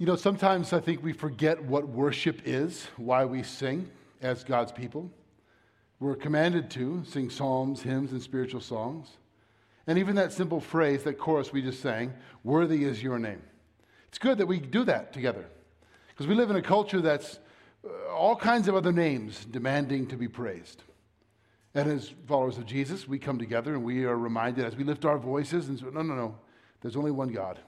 You know, sometimes I think we forget what worship is, why we sing as God's people. We're commanded to sing psalms, hymns, and spiritual songs. And even that simple phrase, that chorus we just sang, worthy is your name. It's good that we do that together because we live in a culture that's uh, all kinds of other names demanding to be praised. And as followers of Jesus, we come together and we are reminded as we lift our voices and say, no, no, no, there's only one God.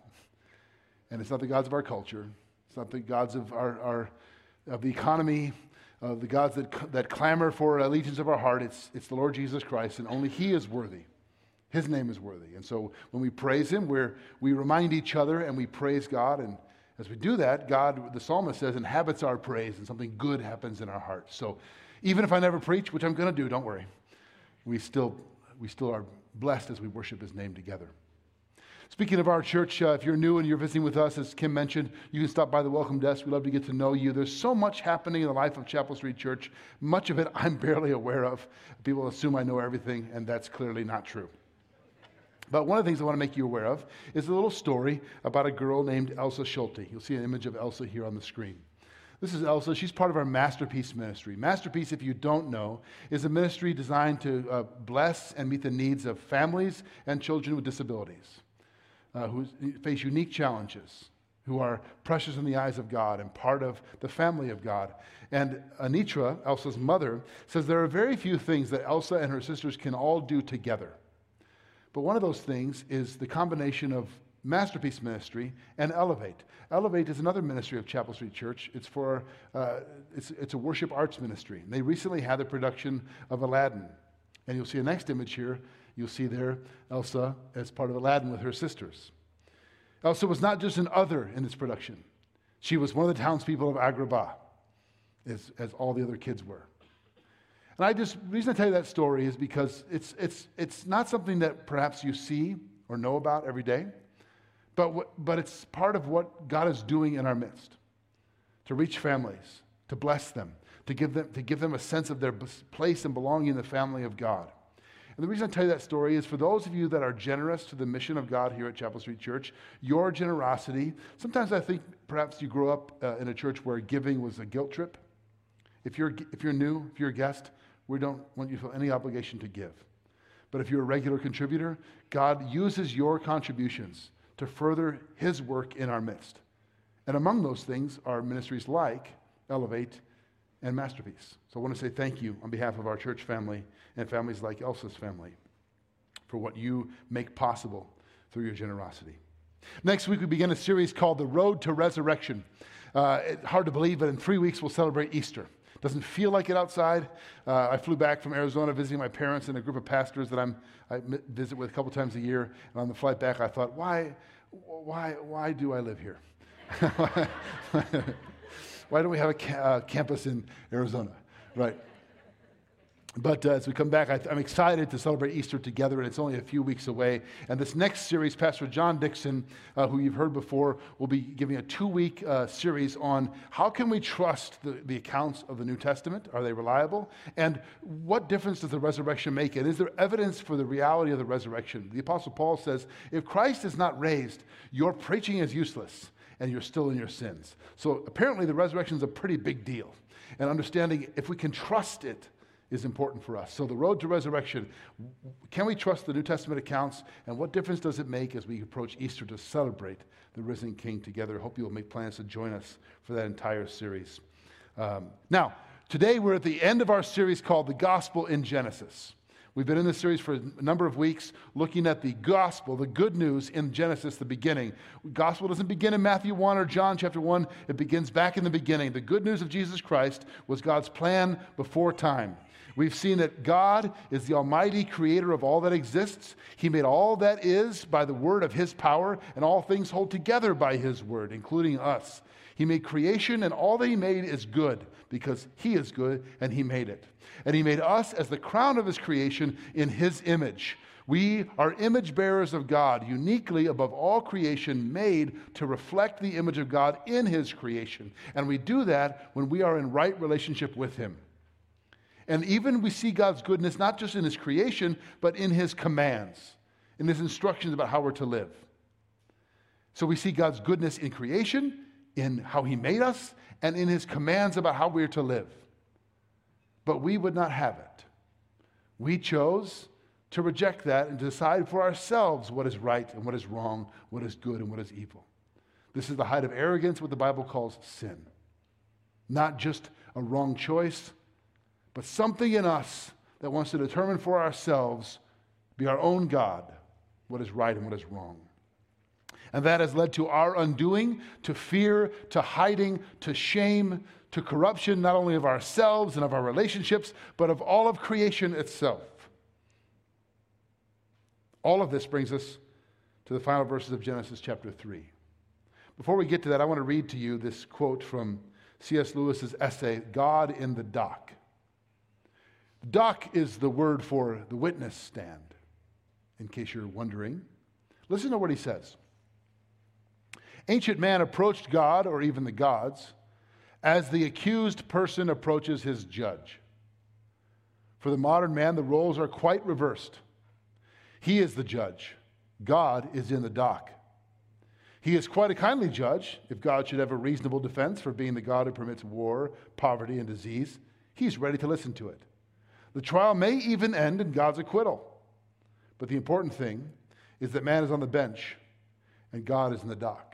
And it's not the gods of our culture. It's not the gods of, our, our of the economy, of the gods that, that clamor for allegiance of our heart. It's, it's the Lord Jesus Christ, and only He is worthy. His name is worthy. And so when we praise Him, we're, we remind each other and we praise God. And as we do that, God, the psalmist says, inhabits our praise, and something good happens in our hearts. So even if I never preach, which I'm going to do, don't worry, we still, we still are blessed as we worship His name together. Speaking of our church, uh, if you're new and you're visiting with us, as Kim mentioned, you can stop by the welcome desk. We'd love to get to know you. There's so much happening in the life of Chapel Street Church. Much of it I'm barely aware of. People assume I know everything, and that's clearly not true. But one of the things I want to make you aware of is a little story about a girl named Elsa Schulte. You'll see an image of Elsa here on the screen. This is Elsa. She's part of our Masterpiece ministry. Masterpiece, if you don't know, is a ministry designed to uh, bless and meet the needs of families and children with disabilities uh, who face unique challenges, who are precious in the eyes of God and part of the family of God. And Anitra, Elsa's mother, says there are very few things that Elsa and her sisters can all do together. But one of those things is the combination of Masterpiece Ministry and Elevate. Elevate is another ministry of Chapel Street Church. It's for uh, it's, it's a worship arts ministry. And they recently had the production of Aladdin, and you'll see a next image here You'll see there Elsa as part of Aladdin with her sisters. Elsa was not just an other in this production, she was one of the townspeople of Agrabah, as, as all the other kids were. And I just, the reason I tell you that story is because it's, it's, it's not something that perhaps you see or know about every day, but, but it's part of what God is doing in our midst to reach families, to bless them, to give them, to give them a sense of their place and belonging in the family of God. And the reason I tell you that story is for those of you that are generous to the mission of God here at Chapel Street Church, your generosity, sometimes I think perhaps you grew up uh, in a church where giving was a guilt trip. If you're, if you're new, if you're a guest, we don't want you to feel any obligation to give. But if you're a regular contributor, God uses your contributions to further His work in our midst. And among those things are ministries like Elevate and Masterpiece. So I want to say thank you on behalf of our church family and families like Elsa's family for what you make possible through your generosity. Next week, we begin a series called The Road to Resurrection. Uh, it's hard to believe, but in three weeks, we'll celebrate Easter. Doesn't feel like it outside. Uh, I flew back from Arizona visiting my parents and a group of pastors that I'm, I visit with a couple times a year. And on the flight back, I thought, why, why, why do I live here? why don't we have a ca- uh, campus in Arizona? Right. But uh, as we come back, I am excited to celebrate Easter together, and it's only a few weeks away. And this next series, Pastor John Dixon, uh, who you've heard before, will be giving a two week uh, series on how can we trust the, the accounts of the New Testament? Are they reliable? And what difference does the resurrection make? And is there evidence for the reality of the resurrection? The Apostle Paul says, if Christ is not raised, your preaching is useless and you're still in your sins. So apparently, the resurrection is a pretty big deal. And understanding if we can trust it, is important for us. So, the road to resurrection can we trust the New Testament accounts? And what difference does it make as we approach Easter to celebrate the risen King together? Hope you'll make plans to join us for that entire series. Um, now, today we're at the end of our series called The Gospel in Genesis. We've been in this series for a number of weeks looking at the gospel, the good news in Genesis, the beginning. Gospel doesn't begin in Matthew 1 or John chapter 1, it begins back in the beginning. The good news of Jesus Christ was God's plan before time. We've seen that God is the almighty creator of all that exists. He made all that is by the word of his power, and all things hold together by his word, including us. He made creation, and all that he made is good because he is good and he made it. And he made us as the crown of his creation in his image. We are image bearers of God, uniquely above all creation, made to reflect the image of God in his creation. And we do that when we are in right relationship with him. And even we see God's goodness not just in his creation, but in his commands, in his instructions about how we're to live. So we see God's goodness in creation, in how He made us and in His commands about how we are to live. But we would not have it. We chose to reject that and to decide for ourselves what is right and what is wrong, what is good and what is evil. This is the height of arrogance, what the Bible calls sin. Not just a wrong choice, but something in us that wants to determine for ourselves, be our own God, what is right and what is wrong. And that has led to our undoing, to fear, to hiding, to shame, to corruption, not only of ourselves and of our relationships, but of all of creation itself. All of this brings us to the final verses of Genesis chapter 3. Before we get to that, I want to read to you this quote from C.S. Lewis's essay, God in the Dock. Dock is the word for the witness stand, in case you're wondering. Listen to what he says. Ancient man approached God, or even the gods, as the accused person approaches his judge. For the modern man, the roles are quite reversed. He is the judge, God is in the dock. He is quite a kindly judge. If God should have a reasonable defense for being the God who permits war, poverty, and disease, he's ready to listen to it. The trial may even end in God's acquittal. But the important thing is that man is on the bench and God is in the dock.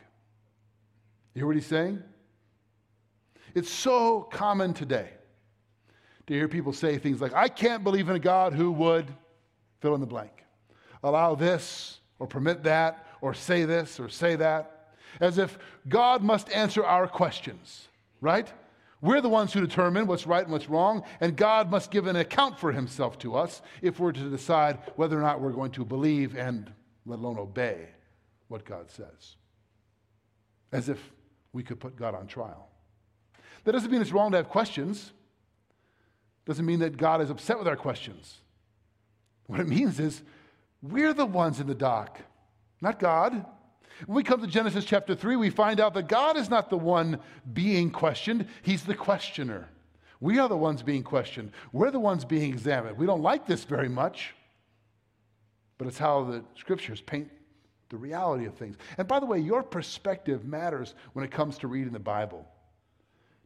You hear what he's saying? It's so common today to hear people say things like, I can't believe in a God who would fill in the blank, allow this or permit that or say this or say that, as if God must answer our questions, right? We're the ones who determine what's right and what's wrong, and God must give an account for himself to us if we're to decide whether or not we're going to believe and let alone obey what God says. As if we could put God on trial. That doesn't mean it's wrong to have questions. Doesn't mean that God is upset with our questions. What it means is we're the ones in the dock, not God. When we come to Genesis chapter 3, we find out that God is not the one being questioned, He's the questioner. We are the ones being questioned. We're the ones being examined. We don't like this very much, but it's how the scriptures paint the reality of things. And by the way, your perspective matters when it comes to reading the Bible.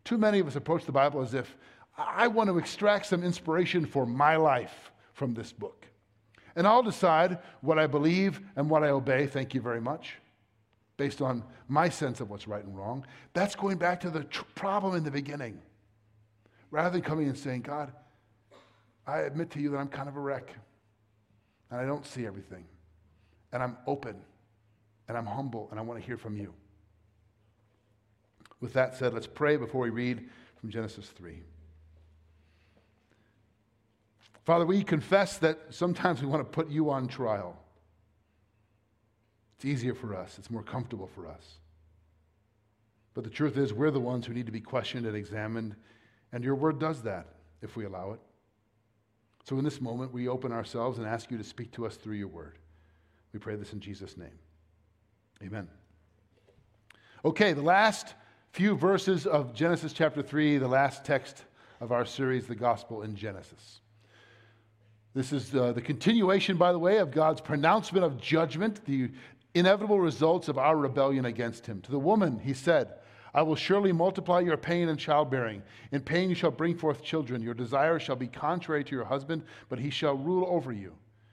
Too many of us approach the Bible as if I want to extract some inspiration for my life from this book. And I'll decide what I believe and what I obey. Thank you very much based on my sense of what's right and wrong. That's going back to the tr- problem in the beginning. Rather than coming and saying, God, I admit to you that I'm kind of a wreck and I don't see everything. And I'm open and I'm humble and I want to hear from you. With that said, let's pray before we read from Genesis 3. Father, we confess that sometimes we want to put you on trial. It's easier for us, it's more comfortable for us. But the truth is, we're the ones who need to be questioned and examined, and your word does that if we allow it. So in this moment, we open ourselves and ask you to speak to us through your word. We pray this in Jesus' name. Amen. Okay, the last few verses of Genesis chapter 3, the last text of our series, The Gospel in Genesis. This is uh, the continuation, by the way, of God's pronouncement of judgment, the inevitable results of our rebellion against him. To the woman, he said, I will surely multiply your pain and childbearing. In pain you shall bring forth children. Your desire shall be contrary to your husband, but he shall rule over you.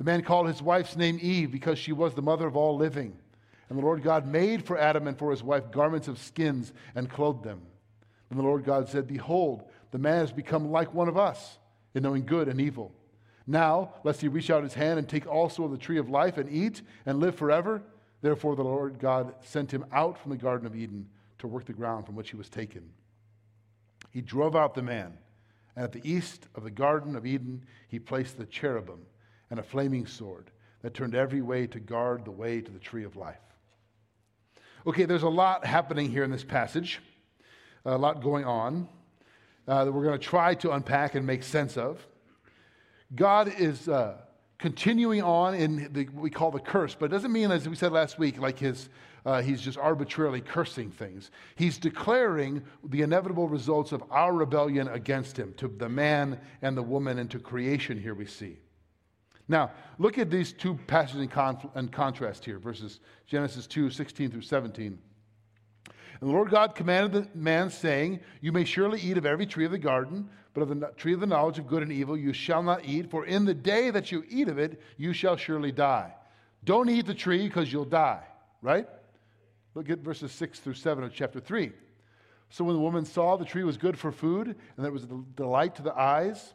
The man called his wife's name Eve because she was the mother of all living. And the Lord God made for Adam and for his wife garments of skins and clothed them. And the Lord God said, Behold, the man has become like one of us in knowing good and evil. Now, lest he reach out his hand and take also of the tree of life and eat and live forever. Therefore, the Lord God sent him out from the Garden of Eden to work the ground from which he was taken. He drove out the man, and at the east of the Garden of Eden, he placed the cherubim and a flaming sword that turned every way to guard the way to the tree of life. Okay, there's a lot happening here in this passage, a lot going on. uh, that we're going to try to unpack and make sense of. God is uh, continuing on in the, what we call the curse, but it doesn't mean, as we said last week, like his, uh, he's just arbitrarily cursing things. He's declaring the inevitable results of our rebellion against him to the man and the woman and to creation here we see. Now, look at these two passages in, conf- in contrast here, verses Genesis 2 16 through 17. And the Lord God commanded the man, saying, You may surely eat of every tree of the garden, but of the tree of the knowledge of good and evil you shall not eat, for in the day that you eat of it, you shall surely die. Don't eat the tree because you'll die, right? Look at verses 6 through 7 of chapter 3. So when the woman saw the tree was good for food, and that it was a delight to the eyes,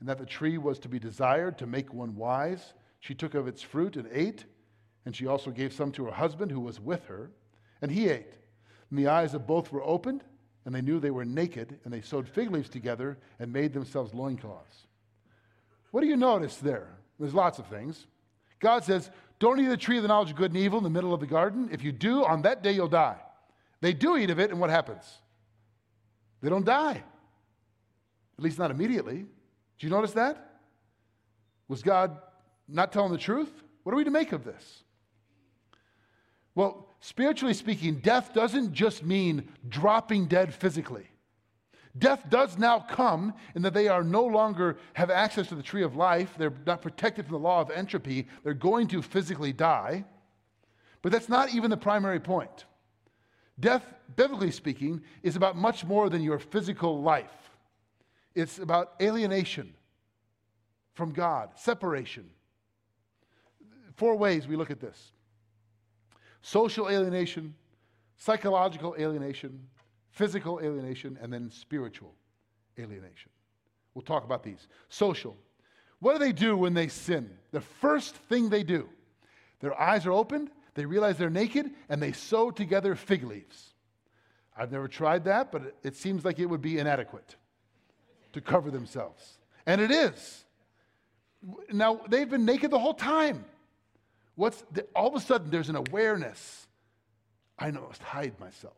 and that the tree was to be desired to make one wise, she took of its fruit and ate, and she also gave some to her husband who was with her, and he ate. And the eyes of both were opened, and they knew they were naked, and they sewed fig leaves together and made themselves loincloths. What do you notice there? There's lots of things. God says, Don't eat the tree of the knowledge of good and evil in the middle of the garden. If you do, on that day you'll die. They do eat of it, and what happens? They don't die. At least not immediately. Do you notice that? Was God not telling the truth? What are we to make of this? Well, spiritually speaking, death doesn't just mean dropping dead physically. Death does now come in that they are no longer have access to the tree of life. They're not protected from the law of entropy. They're going to physically die. But that's not even the primary point. Death, biblically speaking, is about much more than your physical life. It's about alienation from God, separation. Four ways we look at this social alienation, psychological alienation, physical alienation, and then spiritual alienation. We'll talk about these. Social. What do they do when they sin? The first thing they do, their eyes are opened, they realize they're naked, and they sew together fig leaves. I've never tried that, but it seems like it would be inadequate to cover themselves. And it is. Now, they've been naked the whole time. What's the, all of a sudden there's an awareness. I must hide myself.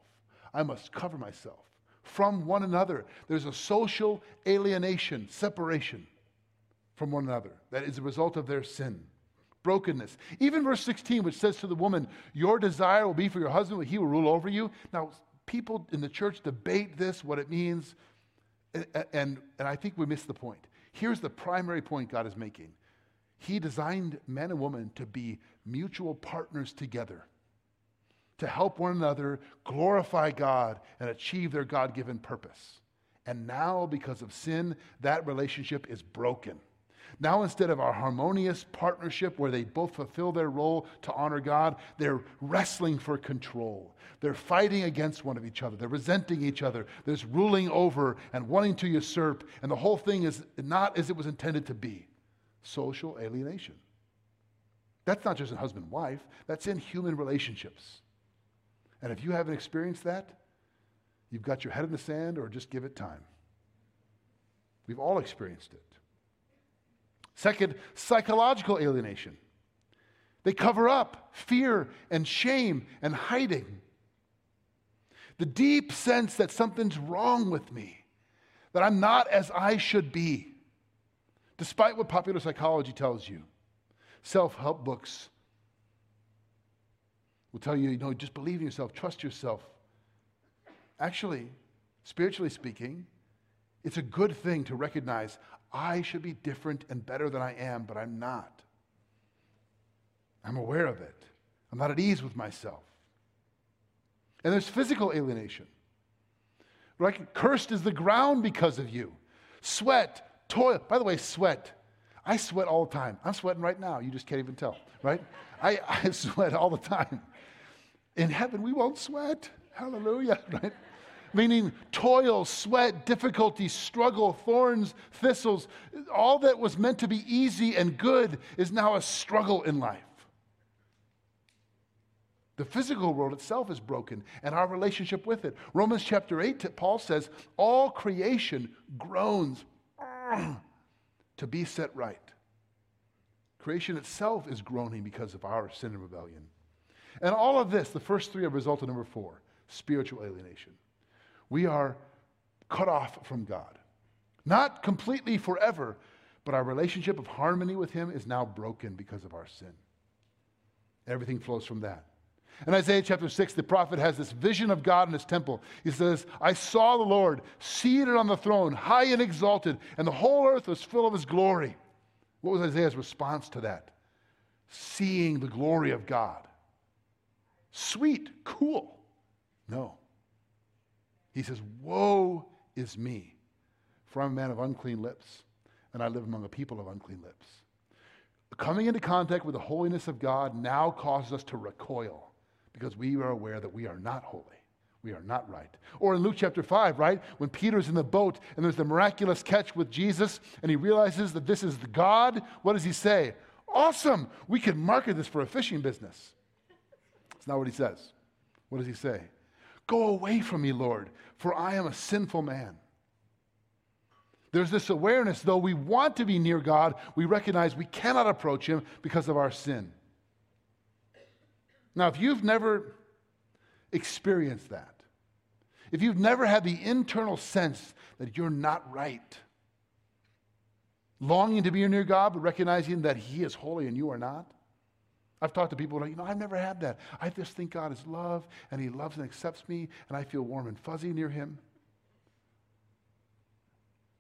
I must cover myself from one another. There's a social alienation, separation from one another that is a result of their sin, brokenness. Even verse 16, which says to the woman, Your desire will be for your husband, but he will rule over you. Now, people in the church debate this, what it means, and, and, and I think we miss the point. Here's the primary point God is making he designed men and women to be mutual partners together, to help one another glorify God and achieve their God given purpose. And now, because of sin, that relationship is broken. Now, instead of our harmonious partnership where they both fulfill their role to honor God, they're wrestling for control. They're fighting against one of each other. They're resenting each other. There's ruling over and wanting to usurp. And the whole thing is not as it was intended to be social alienation. That's not just in husband wife, that's in human relationships. And if you haven't experienced that, you've got your head in the sand or just give it time. We've all experienced it. Second, psychological alienation. They cover up fear and shame and hiding. The deep sense that something's wrong with me, that I'm not as I should be despite what popular psychology tells you. Self help books will tell you, you know, just believe in yourself, trust yourself. Actually, spiritually speaking, it's a good thing to recognize I should be different and better than I am, but I'm not. I'm aware of it. I'm not at ease with myself. And there's physical alienation. Right? Cursed is the ground because of you. Sweat, Toil. By the way, sweat. I sweat all the time. I'm sweating right now. You just can't even tell, right? I, I sweat all the time. In heaven, we won't sweat. Hallelujah, right? Meaning toil, sweat, difficulty, struggle, thorns, thistles. All that was meant to be easy and good is now a struggle in life. The physical world itself is broken and our relationship with it. Romans chapter 8, Paul says, All creation groans to be set right. Creation itself is groaning because of our sin and rebellion. And all of this, the first three have resulted of number four spiritual alienation. We are cut off from God. Not completely forever, but our relationship of harmony with Him is now broken because of our sin. Everything flows from that. In Isaiah chapter 6, the prophet has this vision of God in his temple. He says, I saw the Lord seated on the throne, high and exalted, and the whole earth was full of his glory. What was Isaiah's response to that? Seeing the glory of God. Sweet, cool. No. He says, Woe is me, for I'm a man of unclean lips, and I live among a people of unclean lips. Coming into contact with the holiness of God now causes us to recoil because we are aware that we are not holy. We are not right. Or in Luke chapter 5, right? When Peter's in the boat and there's the miraculous catch with Jesus and he realizes that this is God, what does he say? Awesome! We could market this for a fishing business. It's not what he says. What does he say? Go away from me, Lord, for I am a sinful man. There's this awareness, though we want to be near God, we recognize we cannot approach him because of our sin. Now, if you've never experienced that, if you've never had the internal sense that you're not right, longing to be near God, but recognizing that He is holy and you are not. I've talked to people like, you know, I've never had that. I just think God is love and He loves and accepts me and I feel warm and fuzzy near Him.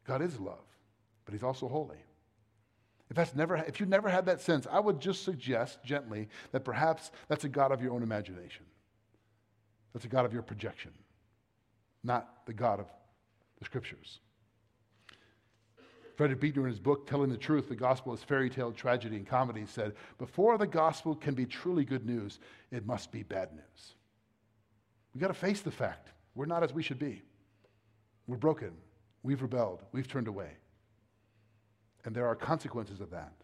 God is love, but He's also holy. If, that's never, if you've never had that sense, I would just suggest gently that perhaps that's a God of your own imagination. That's a God of your projection, not the God of the Scriptures. Frederick Buechner, in his book, Telling the Truth, The Gospel is Fairy Tale, Tragedy, and Comedy, said, Before the gospel can be truly good news, it must be bad news. We've got to face the fact we're not as we should be. We're broken. We've rebelled. We've turned away. And there are consequences of that.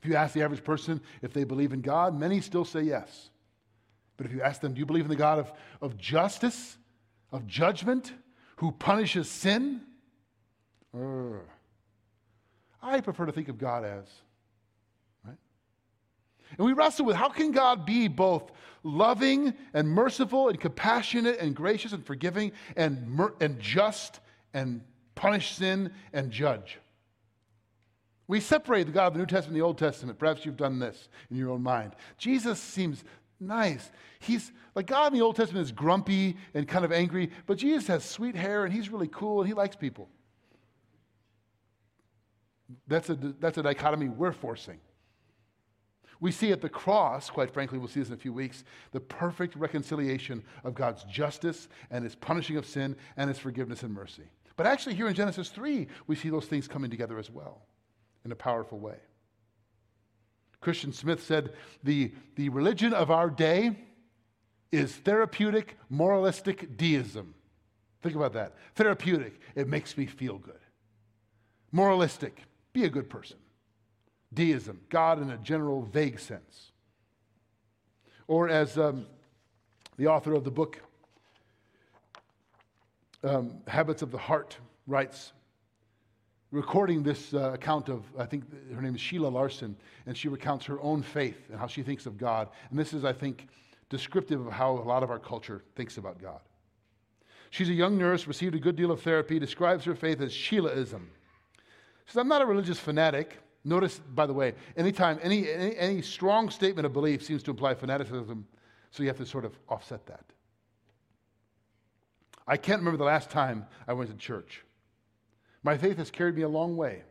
If you ask the average person if they believe in God, many still say yes. But if you ask them, do you believe in the God of, of justice, of judgment, who punishes sin? Uh, I prefer to think of God as, right? And we wrestle with how can God be both loving and merciful and compassionate and gracious and forgiving and, mer- and just and punish sin, and judge. We separate the God of the New Testament and the Old Testament. Perhaps you've done this in your own mind. Jesus seems nice. He's like God in the Old Testament is grumpy and kind of angry, but Jesus has sweet hair and he's really cool and he likes people. That's a, that's a dichotomy we're forcing. We see at the cross, quite frankly, we'll see this in a few weeks, the perfect reconciliation of God's justice and his punishing of sin and his forgiveness and mercy. But actually, here in Genesis 3, we see those things coming together as well in a powerful way. Christian Smith said the, the religion of our day is therapeutic, moralistic deism. Think about that. Therapeutic, it makes me feel good. Moralistic, be a good person. Deism, God in a general, vague sense. Or as um, the author of the book um, Habits of the Heart writes, recording this uh, account of, I think her name is Sheila Larson, and she recounts her own faith and how she thinks of God. And this is, I think, descriptive of how a lot of our culture thinks about God. She's a young nurse, received a good deal of therapy, describes her faith as Sheilaism. She says, I'm not a religious fanatic. Notice, by the way, anytime any, any, any strong statement of belief seems to imply fanaticism, so you have to sort of offset that. I can't remember the last time I went to church. My faith has carried me a long way.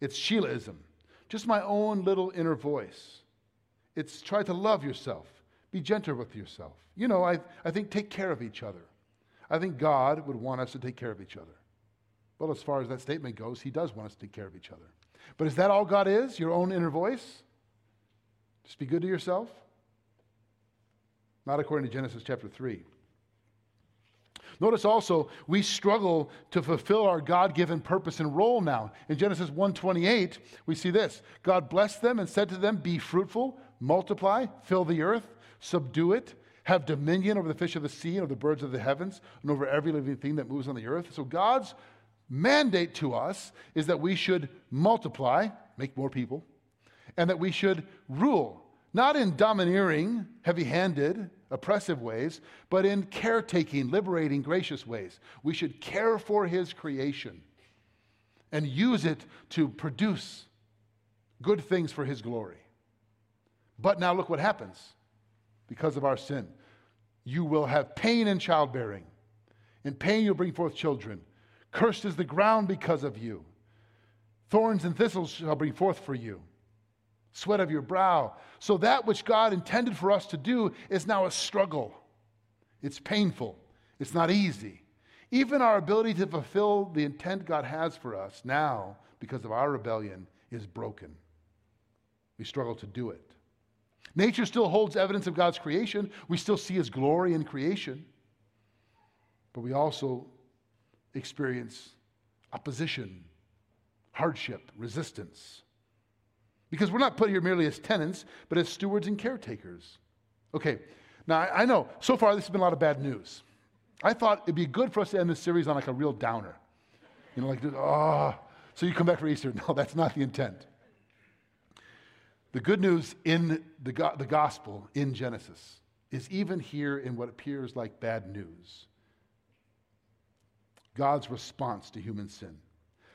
It's Sheilaism, just my own little inner voice. It's try to love yourself, be gentle with yourself. You know, I, I think take care of each other. I think God would want us to take care of each other. Well, as far as that statement goes, He does want us to take care of each other. But is that all God is? Your own inner voice? Just be good to yourself? Not according to Genesis chapter 3. Notice also, we struggle to fulfill our God given purpose and role now. In Genesis 1:28, we see this God blessed them and said to them, Be fruitful, multiply, fill the earth, subdue it, have dominion over the fish of the sea and over the birds of the heavens, and over every living thing that moves on the earth. So God's mandate to us is that we should multiply, make more people, and that we should rule not in domineering, heavy handed, oppressive ways, but in caretaking, liberating, gracious ways. We should care for His creation and use it to produce good things for His glory. But now look what happens because of our sin. You will have pain in childbearing. In pain, you'll bring forth children. Cursed is the ground because of you. Thorns and thistles shall bring forth for you. Sweat of your brow. So that which God intended for us to do is now a struggle. It's painful. It's not easy. Even our ability to fulfill the intent God has for us now, because of our rebellion, is broken. We struggle to do it. Nature still holds evidence of God's creation. We still see His glory in creation. But we also experience opposition, hardship, resistance. Because we're not put here merely as tenants, but as stewards and caretakers. Okay, now I know so far this has been a lot of bad news. I thought it'd be good for us to end this series on like a real downer. You know, like, oh, so you come back for Easter. No, that's not the intent. The good news in the, go- the gospel in Genesis is even here in what appears like bad news God's response to human sin.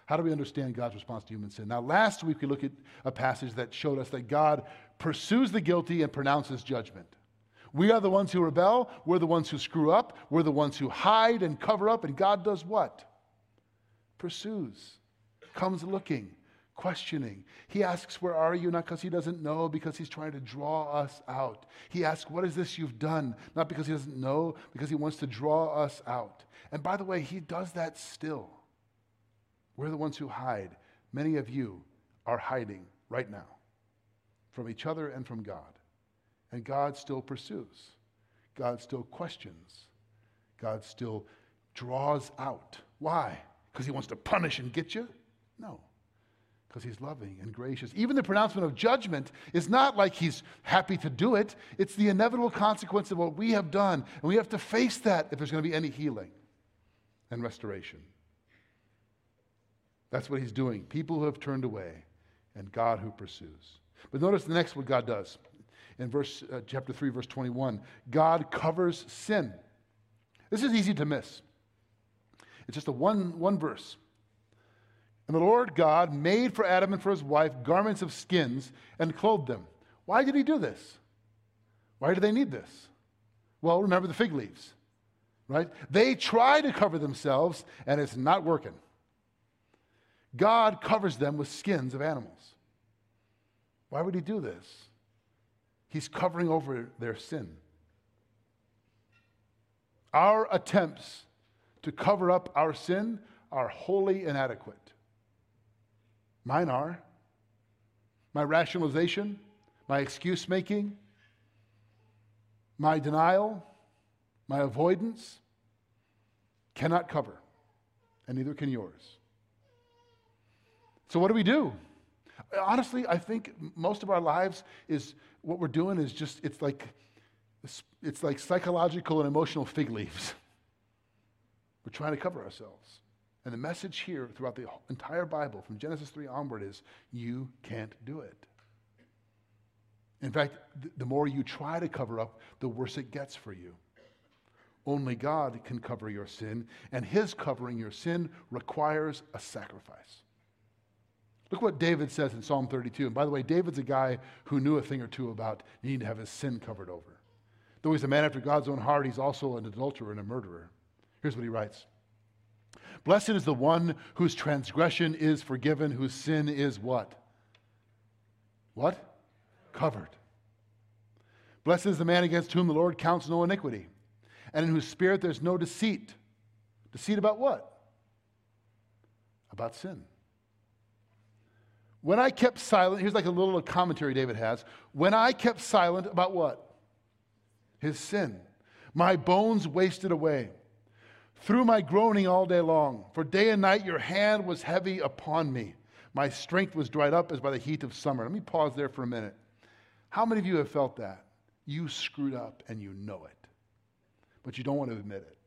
How do we understand God's response to human sin? Now, last week we looked at a passage that showed us that God pursues the guilty and pronounces judgment. We are the ones who rebel, we're the ones who screw up, we're the ones who hide and cover up, and God does what? Pursues, comes looking, questioning. He asks, Where are you? Not because he doesn't know, because he's trying to draw us out. He asks, What is this you've done? Not because he doesn't know, because he wants to draw us out. And by the way, he does that still. We're the ones who hide. Many of you are hiding right now from each other and from God. And God still pursues, God still questions, God still draws out. Why? Because he wants to punish and get you? No because he's loving and gracious. Even the pronouncement of judgment is not like he's happy to do it, it's the inevitable consequence of what we have done. And we have to face that if there's going to be any healing and restoration. That's what he's doing. People who have turned away and God who pursues. But notice the next what God does. In verse uh, chapter 3 verse 21, God covers sin. This is easy to miss. It's just a one, one verse. And the Lord God made for Adam and for his wife garments of skins and clothed them. Why did he do this? Why do they need this? Well, remember the fig leaves, right? They try to cover themselves and it's not working. God covers them with skins of animals. Why would he do this? He's covering over their sin. Our attempts to cover up our sin are wholly inadequate. Mine are. My rationalization, my excuse making, my denial, my avoidance cannot cover, and neither can yours. So, what do we do? Honestly, I think most of our lives is what we're doing is just, it's like, it's like psychological and emotional fig leaves. We're trying to cover ourselves. And the message here throughout the entire Bible, from Genesis 3 onward, is you can't do it. In fact, the more you try to cover up, the worse it gets for you. Only God can cover your sin, and His covering your sin requires a sacrifice. Look what David says in Psalm 32. And by the way, David's a guy who knew a thing or two about needing to have his sin covered over. Though he's a man after God's own heart, he's also an adulterer and a murderer. Here's what he writes Blessed is the one whose transgression is forgiven, whose sin is what? What? Covered. Blessed is the man against whom the Lord counts no iniquity, and in whose spirit there's no deceit. Deceit about what? About sin. When I kept silent, here's like a little commentary David has. When I kept silent about what? His sin. My bones wasted away through my groaning all day long. For day and night your hand was heavy upon me. My strength was dried up as by the heat of summer. Let me pause there for a minute. How many of you have felt that? You screwed up and you know it, but you don't want to admit it.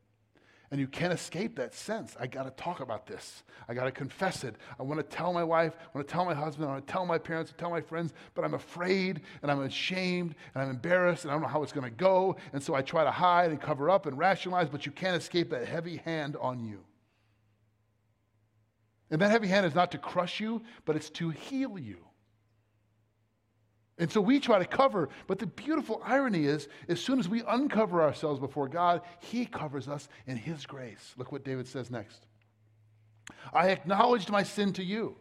And you can't escape that sense. I got to talk about this. I got to confess it. I want to tell my wife, I want to tell my husband, I want to tell my parents, I want to tell my friends, but I'm afraid and I'm ashamed and I'm embarrassed and I don't know how it's going to go. And so I try to hide and cover up and rationalize, but you can't escape that heavy hand on you. And that heavy hand is not to crush you, but it's to heal you. And so we try to cover, but the beautiful irony is, as soon as we uncover ourselves before God, He covers us in His grace. Look what David says next. I acknowledged my sin to you,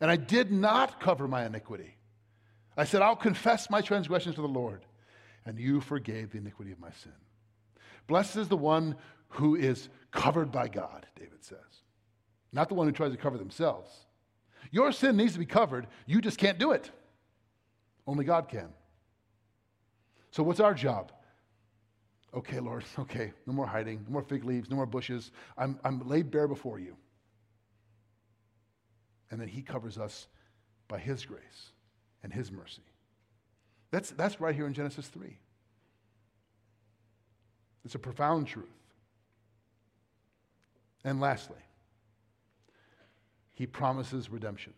and I did not cover my iniquity. I said, I'll confess my transgressions to the Lord, and you forgave the iniquity of my sin. Blessed is the one who is covered by God, David says, not the one who tries to cover themselves. Your sin needs to be covered, you just can't do it. Only God can. So, what's our job? Okay, Lord, okay, no more hiding, no more fig leaves, no more bushes. I'm, I'm laid bare before you. And then He covers us by His grace and His mercy. That's, that's right here in Genesis 3. It's a profound truth. And lastly, He promises redemption.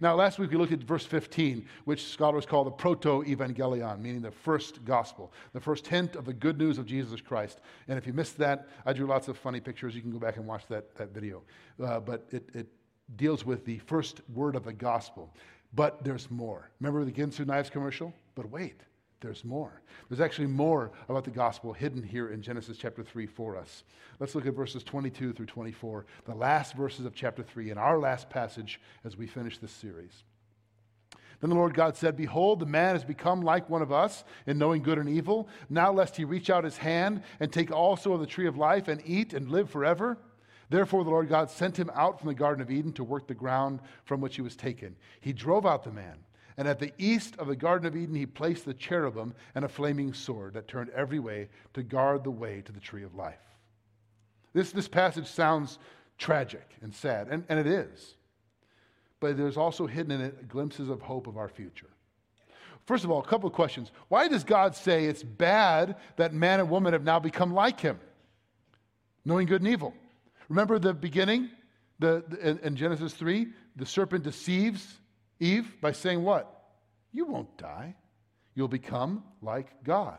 Now, last week we looked at verse 15, which scholars call the proto evangelion, meaning the first gospel, the first hint of the good news of Jesus Christ. And if you missed that, I drew lots of funny pictures. You can go back and watch that, that video. Uh, but it, it deals with the first word of the gospel. But there's more. Remember the Ginsu Knives commercial? But wait, there's more. There's actually more about the gospel hidden here in Genesis chapter 3 for us. Let's look at verses 22 through 24, the last verses of chapter 3, and our last passage as we finish this series. Then the Lord God said, Behold, the man has become like one of us in knowing good and evil. Now, lest he reach out his hand and take also of the tree of life and eat and live forever. Therefore, the Lord God sent him out from the Garden of Eden to work the ground from which he was taken. He drove out the man and at the east of the Garden of Eden, he placed the cherubim and a flaming sword that turned every way to guard the way to the tree of life. This, this passage sounds tragic and sad, and, and it is. But there's also hidden in it glimpses of hope of our future. First of all, a couple of questions. Why does God say it's bad that man and woman have now become like him, knowing good and evil? Remember the beginning the, the in, in Genesis 3? The serpent deceives Eve by saying what? You won't die. You'll become like God.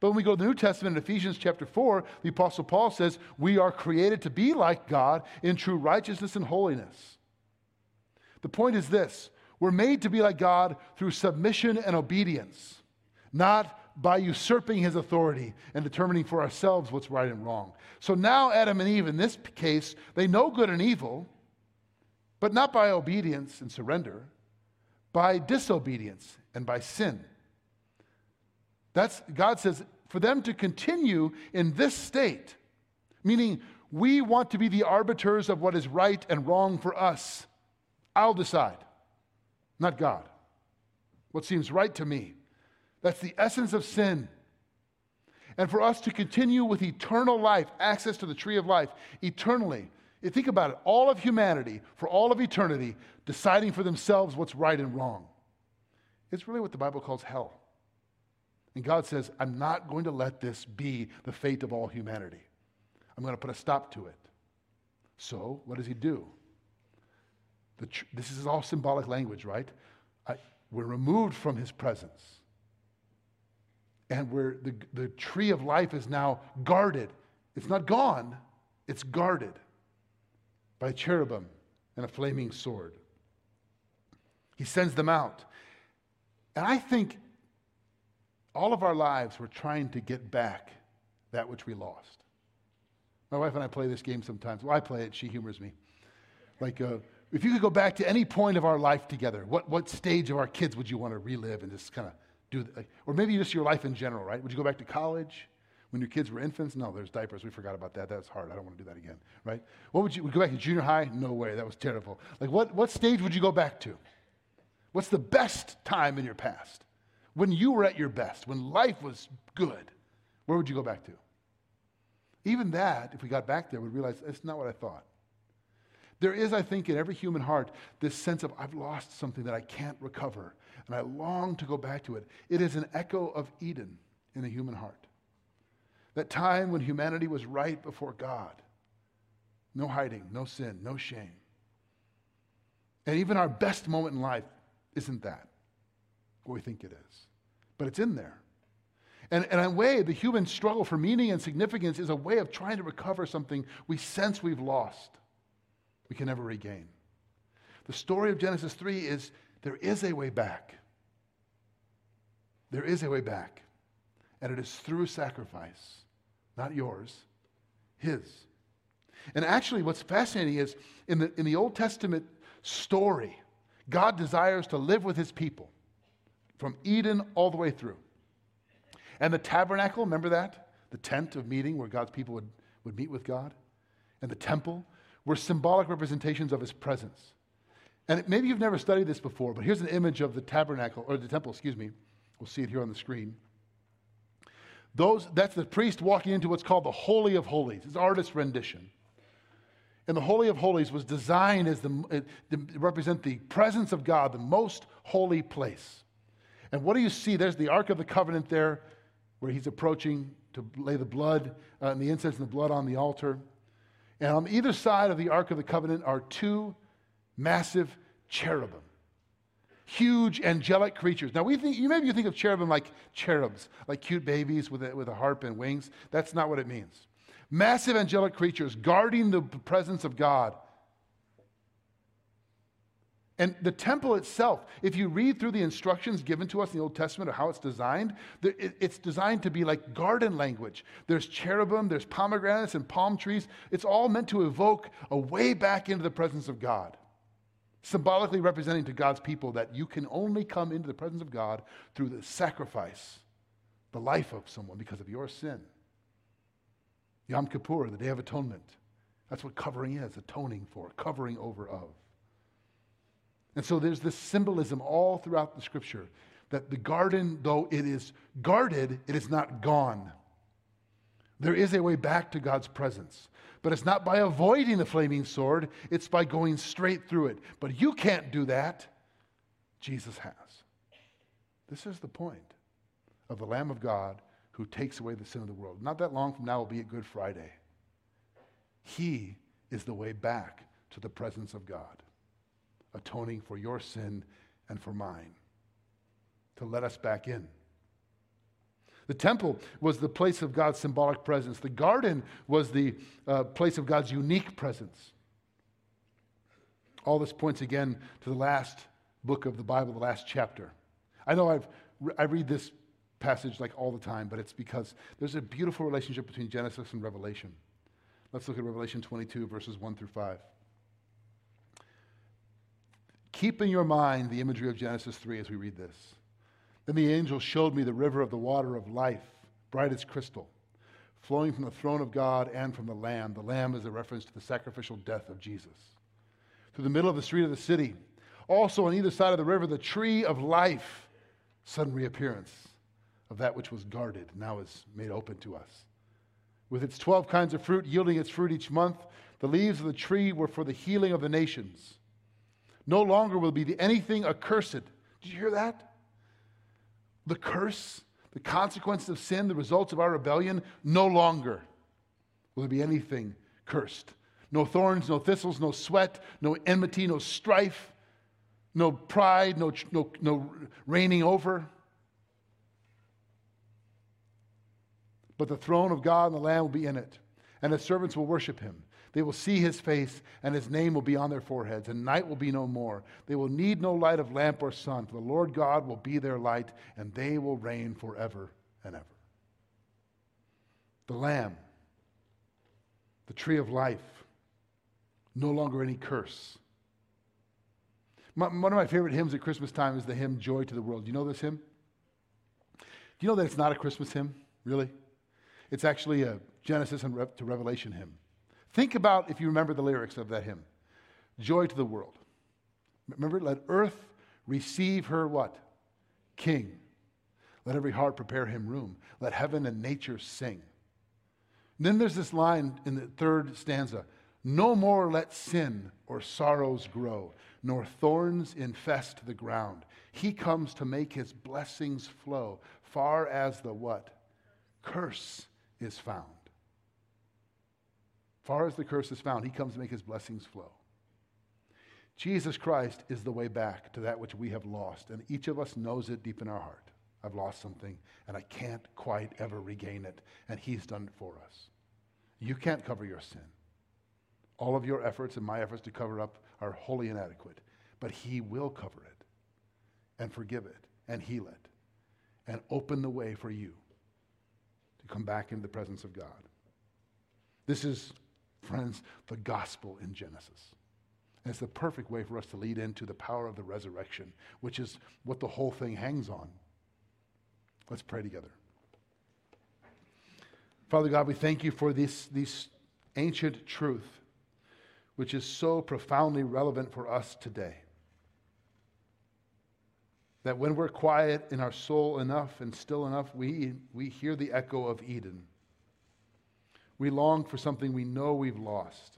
But when we go to the New Testament in Ephesians chapter 4, the Apostle Paul says, We are created to be like God in true righteousness and holiness. The point is this we're made to be like God through submission and obedience, not by usurping his authority and determining for ourselves what's right and wrong. So now, Adam and Eve, in this case, they know good and evil but not by obedience and surrender, by disobedience and by sin. That's, God says, for them to continue in this state, meaning we want to be the arbiters of what is right and wrong for us. I'll decide, not God. What seems right to me. That's the essence of sin. And for us to continue with eternal life, access to the tree of life, eternally, think about it all of humanity, for all of eternity, deciding for themselves what's right and wrong. It's really what the Bible calls hell. And God says, I'm not going to let this be the fate of all humanity. I'm going to put a stop to it. So, what does he do? Tr- this is all symbolic language, right? I, we're removed from his presence. And we're, the, the tree of life is now guarded. It's not gone, it's guarded by a cherubim and a flaming sword. He sends them out. And I think all of our lives we're trying to get back that which we lost. My wife and I play this game sometimes. Well, I play it, she humors me. Like, uh, if you could go back to any point of our life together, what, what stage of our kids would you want to relive and just kind of do, the, or maybe just your life in general, right? Would you go back to college? When your kids were infants? No, there's diapers. We forgot about that. That's hard. I don't want to do that again, right? What would you would go back to junior high? No way. That was terrible. Like what, what stage would you go back to? What's the best time in your past? When you were at your best, when life was good, where would you go back to? Even that, if we got back there, we'd realize that's not what I thought. There is, I think, in every human heart, this sense of I've lost something that I can't recover, and I long to go back to it. It is an echo of Eden in a human heart. That time when humanity was right before God. No hiding, no sin, no shame. And even our best moment in life isn't that what we think it is, but it's in there. And, and in a way, the human struggle for meaning and significance is a way of trying to recover something we sense we've lost, we can never regain. The story of Genesis 3 is there is a way back. There is a way back. And it is through sacrifice, not yours, His. And actually, what's fascinating is in the, in the Old Testament story, God desires to live with His people from Eden all the way through. And the tabernacle, remember that? The tent of meeting where God's people would, would meet with God. And the temple were symbolic representations of his presence. And maybe you've never studied this before, but here's an image of the tabernacle, or the temple, excuse me. We'll see it here on the screen. Those, that's the priest walking into what's called the Holy of Holies. It's artist's rendition. And the Holy of Holies was designed as the, to represent the presence of God, the most holy place. And what do you see? There's the Ark of the Covenant there where he's approaching to lay the blood uh, and the incense and the blood on the altar. And on either side of the Ark of the Covenant are two massive cherubim, huge angelic creatures. Now, we think, you maybe you think of cherubim like cherubs, like cute babies with a, with a harp and wings. That's not what it means. Massive angelic creatures guarding the presence of God and the temple itself, if you read through the instructions given to us in the Old Testament of how it's designed, it's designed to be like garden language. There's cherubim, there's pomegranates and palm trees. It's all meant to evoke a way back into the presence of God, symbolically representing to God's people that you can only come into the presence of God through the sacrifice, the life of someone because of your sin. Yom Kippur, the Day of Atonement. That's what covering is atoning for, covering over of. And so there's this symbolism all throughout the scripture that the garden, though it is guarded, it is not gone. There is a way back to God's presence. But it's not by avoiding the flaming sword, it's by going straight through it. But you can't do that. Jesus has. This is the point of the Lamb of God who takes away the sin of the world. Not that long from now will be a Good Friday. He is the way back to the presence of God atoning for your sin and for mine, to let us back in. The temple was the place of God's symbolic presence. The garden was the uh, place of God's unique presence. All this points again to the last book of the Bible, the last chapter. I know I've, I read this passage like all the time, but it's because there's a beautiful relationship between Genesis and Revelation. Let's look at Revelation 22, verses 1 through 5. Keep in your mind the imagery of Genesis 3 as we read this. Then the angel showed me the river of the water of life, bright as crystal, flowing from the throne of God and from the Lamb. The Lamb is a reference to the sacrificial death of Jesus. Through the middle of the street of the city, also on either side of the river, the tree of life, sudden reappearance of that which was guarded, now is made open to us. With its 12 kinds of fruit, yielding its fruit each month, the leaves of the tree were for the healing of the nations. No longer will be anything accursed. Did you hear that? The curse, the consequences of sin, the results of our rebellion, no longer will there be anything cursed. No thorns, no thistles, no sweat, no enmity, no strife, no pride, no, no, no reigning over. But the throne of God and the Lamb will be in it, and his servants will worship him. They will see his face, and his name will be on their foreheads, and night will be no more. They will need no light of lamp or sun, for the Lord God will be their light, and they will reign forever and ever. The Lamb, the tree of life, no longer any curse. My, one of my favorite hymns at Christmas time is the hymn Joy to the World. Do you know this hymn? Do you know that it's not a Christmas hymn, really? It's actually a Genesis and Re- to Revelation hymn. Think about if you remember the lyrics of that hymn Joy to the world. Remember, let earth receive her what? King. Let every heart prepare him room. Let heaven and nature sing. And then there's this line in the third stanza No more let sin or sorrows grow, nor thorns infest the ground. He comes to make his blessings flow, far as the what? Curse is found. Far as the curse is found, he comes to make his blessings flow. Jesus Christ is the way back to that which we have lost, and each of us knows it deep in our heart. I've lost something, and I can't quite ever regain it, and he's done it for us. You can't cover your sin. All of your efforts and my efforts to cover up are wholly inadequate, but he will cover it and forgive it and heal it and open the way for you to come back into the presence of God. This is, friends, the gospel in Genesis. And it's the perfect way for us to lead into the power of the resurrection, which is what the whole thing hangs on. Let's pray together. Father God, we thank you for this, this ancient truth, which is so profoundly relevant for us today. That when we're quiet in our soul enough and still enough, we, we hear the echo of Eden. We long for something we know we've lost.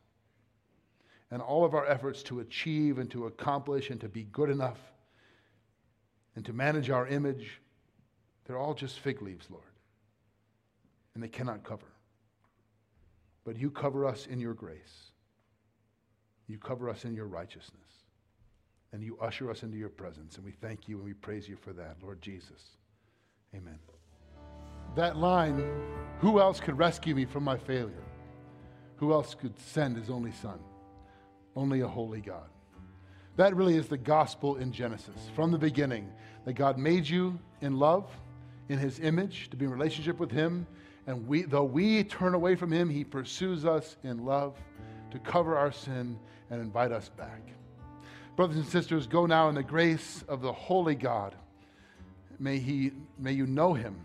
And all of our efforts to achieve and to accomplish and to be good enough and to manage our image, they're all just fig leaves, Lord. And they cannot cover. But you cover us in your grace. You cover us in your righteousness and you usher us into your presence. And we thank you and we praise you for that, Lord Jesus. Amen. That line, who else could rescue me from my failure? Who else could send his only son? Only a holy God. That really is the gospel in Genesis. From the beginning, that God made you in love, in his image, to be in relationship with him. And we, though we turn away from him, he pursues us in love to cover our sin and invite us back. Brothers and sisters, go now in the grace of the holy God. May, he, may you know him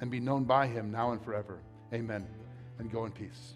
and be known by him now and forever. Amen. And go in peace.